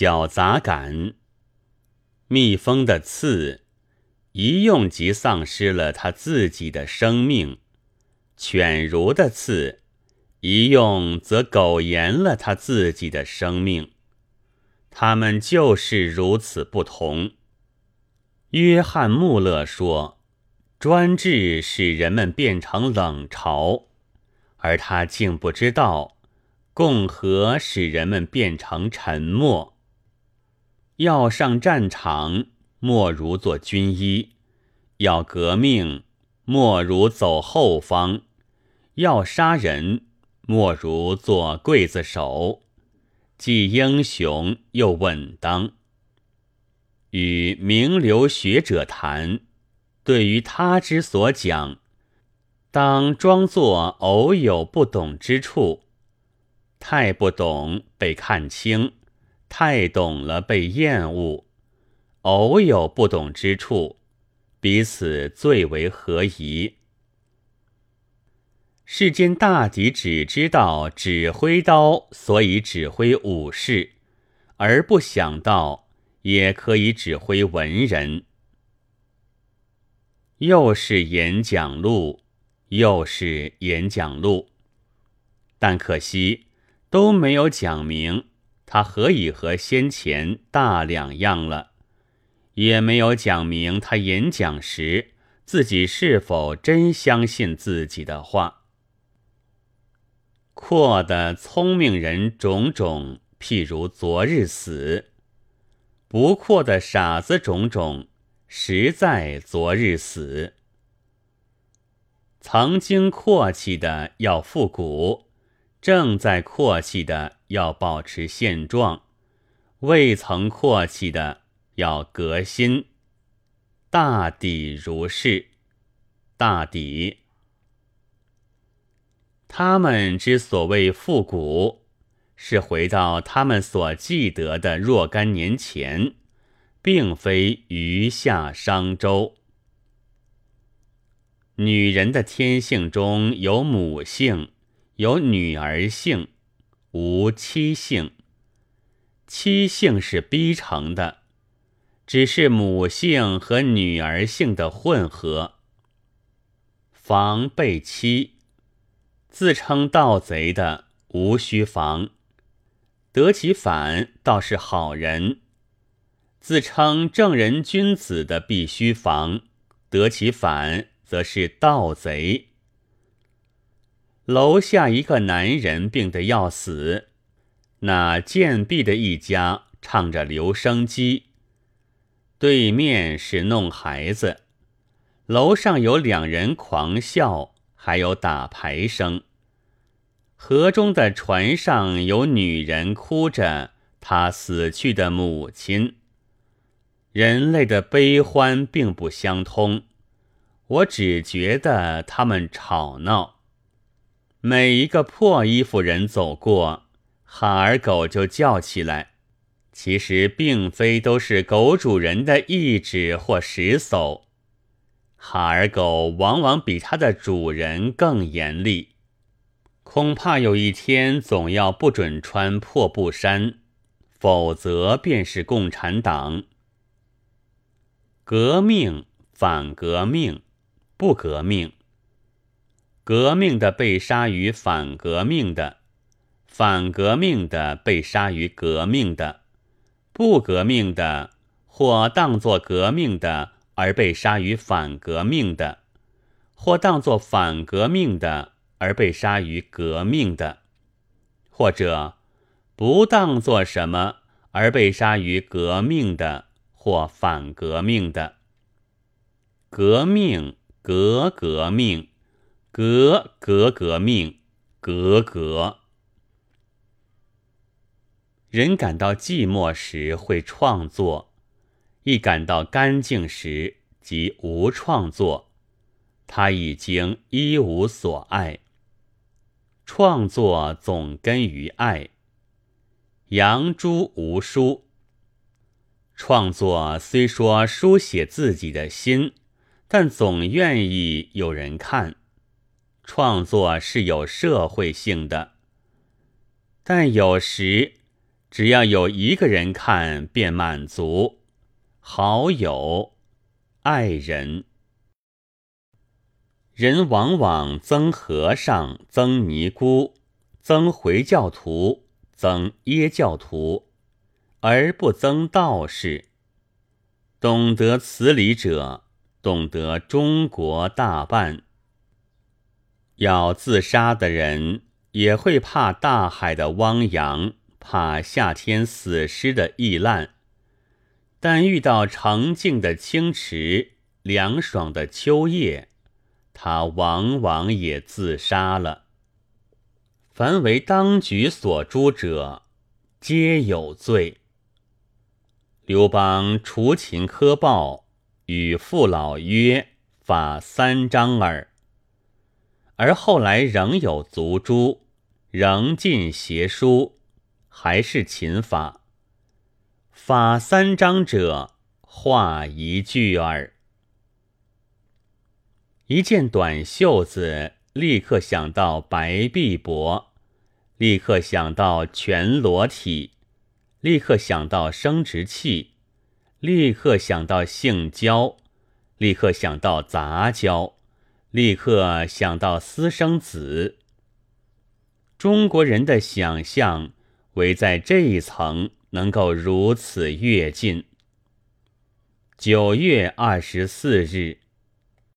小杂感。蜜蜂的刺，一用即丧失了它自己的生命；犬儒的刺，一用则苟延了它自己的生命。他们就是如此不同。约翰·穆勒说：“专制使人们变成冷嘲，而他竟不知道，共和使人们变成沉默。”要上战场，莫如做军医；要革命，莫如走后方；要杀人，莫如做刽子手。既英雄又稳当。与名流学者谈，对于他之所讲，当装作偶有不懂之处，太不懂被看清。太懂了，被厌恶；偶有不懂之处，彼此最为合宜。世间大抵只知道指挥刀，所以指挥武士，而不想到也可以指挥文人。又是演讲录，又是演讲录，但可惜都没有讲明。他何以和先前大两样了？也没有讲明他演讲时自己是否真相信自己的话。阔的聪明人种种，譬如昨日死；不阔的傻子种种，实在昨日死。曾经阔气的要复古。正在阔气的要保持现状，未曾阔气的要革新。大抵如是，大抵。他们之所谓复古，是回到他们所记得的若干年前，并非余下商周。女人的天性中有母性。有女儿性，无妻性。妻性是逼成的，只是母性和女儿性的混合。防被欺，自称盗贼的无需防；得其反倒是好人。自称正人君子的必须防，得其反则是盗贼。楼下一个男人病得要死，那贱婢的一家唱着留声机，对面是弄孩子，楼上有两人狂笑，还有打牌声。河中的船上有女人哭着她死去的母亲。人类的悲欢并不相通，我只觉得他们吵闹。每一个破衣服人走过，哈儿狗就叫起来。其实并非都是狗主人的意志或食叟，哈儿狗往往比它的主人更严厉。恐怕有一天总要不准穿破布衫，否则便是共产党。革命、反革命、不革命。革命的被杀于反革命的，反革命的被杀于革命的，不革命的或当作革命的而被杀于反革命的，或当作反革命的而被杀于革命的，或者不当作什么而被杀于革命的或反革命的。革命，革革命。革革革命，革革。人感到寂寞时会创作，一感到干净时即无创作。他已经一无所爱。创作总根于爱。杨朱无书。创作虽说书写自己的心，但总愿意有人看。创作是有社会性的，但有时只要有一个人看，便满足。好友、爱人，人往往憎和尚、憎尼姑、憎回教徒、憎耶教徒，而不憎道士。懂得此理者，懂得中国大半。要自杀的人，也会怕大海的汪洋，怕夏天死尸的易烂。但遇到澄净的清池、凉爽的秋夜，他往往也自杀了。凡为当局所诛者，皆有罪。刘邦除秦苛暴，与父老曰：“法三章耳。”而后来仍有族诛，仍进邪书，还是秦法。法三章者，话一句耳。一件短袖子，立刻想到白臂膊，立刻想到全裸体，立刻想到生殖器，立刻想到性交，立刻想到杂交，立刻想到私生子。中国人的想象，围在这一层。能够如此跃进。九月二十四日。